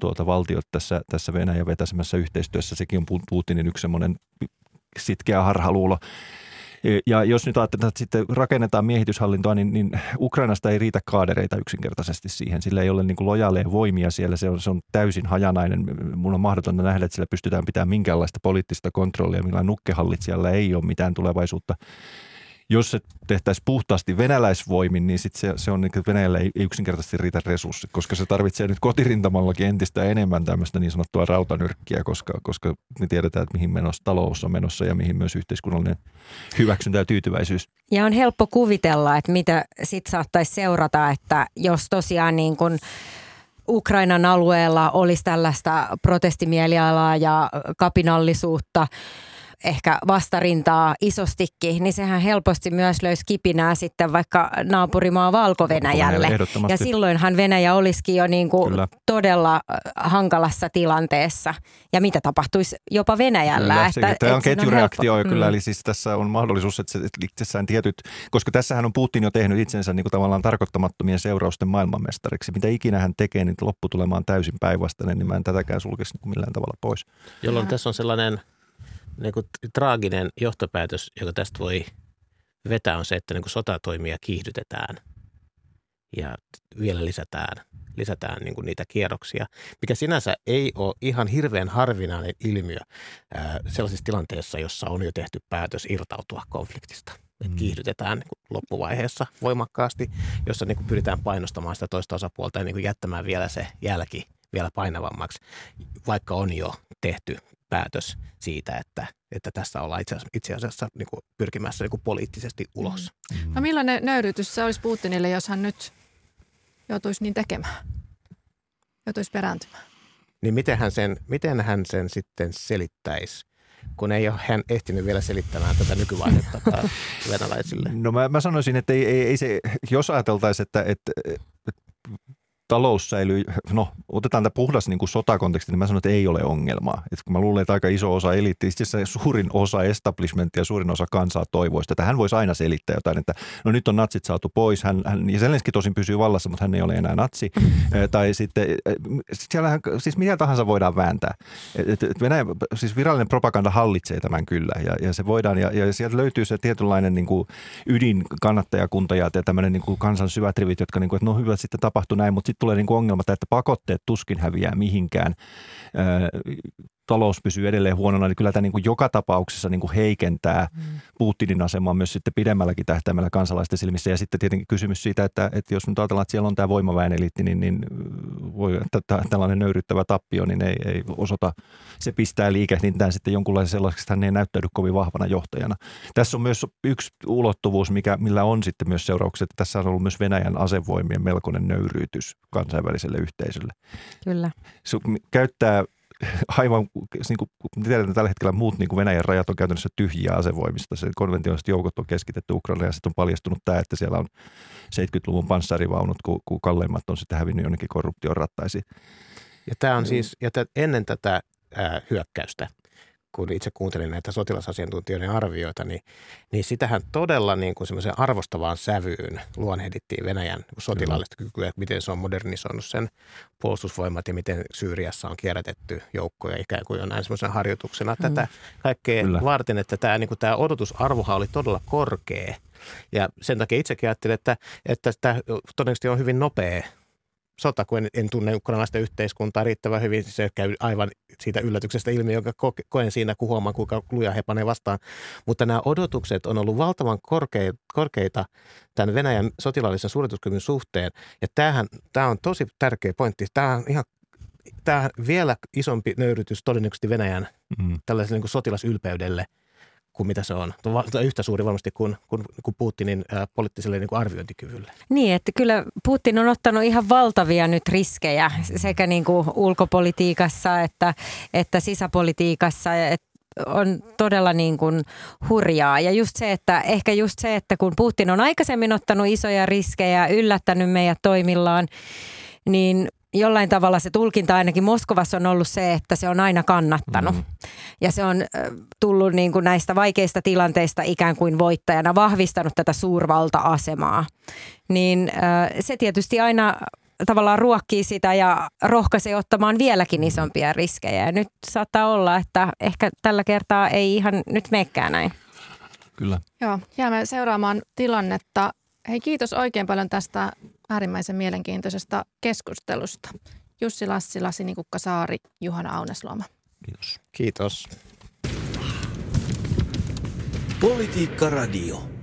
tuota, valtiot tässä, tässä Venäjän vetäsemässä yhteistyössä. Sekin on Putinin yksi semmoinen sitkeä harhaluulo. Ja jos nyt ajatellaan, että sitten rakennetaan miehityshallintoa, niin, niin Ukrainasta ei riitä kaadereita yksinkertaisesti siihen. Sillä ei ole niin kuin lojaaleja voimia siellä, se on, se on täysin hajanainen. Mun on mahdotonta nähdä, että sillä pystytään pitämään minkäänlaista poliittista kontrollia, millä nukkehallitsijalla ei ole mitään tulevaisuutta jos se tehtäisiin puhtaasti venäläisvoimin, niin sit se, se on, että Venäjällä ei, ei yksinkertaisesti riitä resurssit, koska se tarvitsee nyt kotirintamallakin entistä enemmän tämmöistä niin sanottua rautanyrkkiä, koska, koska me tiedetään, että mihin menossa talous on menossa ja mihin myös yhteiskunnallinen hyväksyntä ja tyytyväisyys. Ja on helppo kuvitella, että mitä sitten saattaisi seurata, että jos tosiaan niin kuin Ukrainan alueella olisi tällaista protestimielialaa ja kapinallisuutta, ehkä vastarintaa isostikin, niin sehän helposti myös löysi kipinää sitten vaikka naapurimaa Valko-Venäjälle. Ja silloinhan Venäjä olisikin jo niin kuin todella hankalassa tilanteessa. Ja mitä tapahtuisi jopa Venäjällä. Kyllä, että, että, tämä on ketjureaktio on kyllä, mm. eli siis tässä on mahdollisuus, että se itsessään tietyt, koska tässähän on Putin jo tehnyt itsensä niin kuin tavallaan tarkoittamattomien seurausten maailmanmestariksi. Mitä ikinä hän tekee, niin lopputulemaan täysin päinvastainen, niin mä en tätäkään sulkisi niin millään tavalla pois. Jolloin tässä on sellainen – niin kuin traaginen johtopäätös, joka tästä voi vetää, on se, että niin kuin sotatoimia kiihdytetään ja vielä lisätään, lisätään niin kuin niitä kierroksia, mikä sinänsä ei ole ihan hirveän harvinainen ilmiö ää, sellaisissa tilanteissa, jossa on jo tehty päätös irtautua konfliktista. Mm. kiihdytetään niin kuin loppuvaiheessa voimakkaasti, jossa niin kuin pyritään painostamaan sitä toista osapuolta ja niin kuin jättämään vielä se jälki vielä painavammaksi, vaikka on jo tehty päätös siitä, että, että tässä ollaan itse asiassa, itse asiassa niin kuin pyrkimässä niin kuin poliittisesti ulos. Mm. No millainen nöyrytys se olisi Putinille, jos hän nyt joutuisi niin tekemään? Joutuisi perääntymään? Niin miten hän sen, miten hän sen sitten selittäisi? kun ei ole hän ehtinyt vielä selittämään tätä nykyvaihetta venäläisille? No mä, mä sanoisin, että ei, ei, ei se, jos ajateltaisiin, että, että, että talous säilyy, no otetaan tämä puhdas niin kuin sotakonteksti, niin mä sanon, että ei ole ongelmaa. Et kun mä luulen, että aika iso osa eliitti, itse asiassa suurin osa establishmenttia, suurin osa kansaa toivoista, että hän voisi aina selittää jotain, että no nyt on natsit saatu pois, hän, hän ja Zelenski tosin pysyy vallassa, mutta hän ei ole enää natsi. tai sitten, siellähän, siis mitä tahansa voidaan vääntää. Et, et Venäjä, siis virallinen propaganda hallitsee tämän kyllä, ja, ja se voidaan, ja, ja sieltä löytyy se tietynlainen niin kuin ydin kannattajakunta ja tämmöinen niin kuin kansan syvät rivit, jotka niin kuin, että no hyvä, sitten tapahtui näin, mutta sitten tulee niin ongelma, että pakotteet tuskin häviää mihinkään talous pysyy edelleen huonona, niin kyllä tämä niin kuin joka tapauksessa niin kuin heikentää mm. Putinin asemaa myös sitten pidemmälläkin tähtäimellä kansalaisten silmissä. Ja sitten tietenkin kysymys siitä, että, että jos nyt ajatellaan, että siellä on tämä voimaväeneliitti, niin, niin voi, että tällainen nöyryttävä tappio, niin ei, ei osoita, se pistää liikehdintään sitten jonkunlaisen sellaiseksi, että hän ei näyttäydy kovin vahvana johtajana. Tässä on myös yksi ulottuvuus, mikä, millä on sitten myös seuraukset, että tässä on ollut myös Venäjän asevoimien melkoinen nöyryytys kansainväliselle yhteisölle. Kyllä. Se käyttää aivan, niin kuin tiedetään tällä hetkellä muut niin kuin Venäjän rajat on käytännössä tyhjiä asevoimista. Se konventionaaliset joukot on keskitetty Ukrainalle ja sitten on paljastunut tämä, että siellä on 70-luvun panssarivaunut, kun, kun kalleimmat on sitten hävinnyt jonnekin korruption rattaisiin. Ja tämä on siis, ja ennen tätä ää, hyökkäystä kun itse kuuntelin näitä sotilasasiantuntijoiden arvioita, niin, niin sitähän todella niin kuin semmoiseen arvostavaan sävyyn luonnehdittiin Venäjän sotilaallista kykyä, että miten se on modernisoinut sen puolustusvoimat ja miten Syyriassa on kierrätetty joukkoja ikään kuin jo näin semmoisen harjoituksena mm. tätä kaikkea Kyllä. varten, että tämä, niin kuin tämä odotusarvohan oli todella korkea. Ja sen takia itsekin ajattelin, että, että tämä todennäköisesti on hyvin nopea sota, kun en, en tunne ukrainalaista yhteiskuntaa riittävän hyvin. Se käy aivan siitä yllätyksestä ilmi, jonka koen siinä, kun huomaan, kuinka luja he panee vastaan. Mutta nämä odotukset on ollut valtavan korkeita, korkeita tämän Venäjän sotilaallisen suorituskyvyn suhteen. Ja tämähän, tämä on tosi tärkeä pointti. Tämä on ihan tämä vielä isompi nöyrytys todennäköisesti Venäjän mm. tällaiselle niin sotilasylpeydelle – kuin mitä se on. yhtä suuri varmasti kuin, kuin, kuin Putinin ää, poliittiselle niin kuin arviointikyvylle. Niin, että kyllä Putin on ottanut ihan valtavia nyt riskejä sekä niin kuin ulkopolitiikassa että, että sisäpolitiikassa. Että on todella niin kuin hurjaa. Ja just se, että ehkä just se, että kun Putin on aikaisemmin ottanut isoja riskejä, yllättänyt meidät toimillaan, niin jollain tavalla se tulkinta ainakin Moskovassa on ollut se, että se on aina kannattanut. Mm. Ja se on tullut niin kuin näistä vaikeista tilanteista ikään kuin voittajana, vahvistanut tätä suurvalta-asemaa. Niin se tietysti aina tavallaan ruokkii sitä ja rohkaisee ottamaan vieläkin isompia riskejä. Ja nyt saattaa olla, että ehkä tällä kertaa ei ihan nyt meekään näin. Kyllä. Joo, jäämme seuraamaan tilannetta. Hei, kiitos oikein paljon tästä äärimmäisen mielenkiintoisesta keskustelusta. Jussi Lassila, Sinikukka Saari, Juhana Aunesluoma. Kiitos. Kiitos. Politiikka Radio.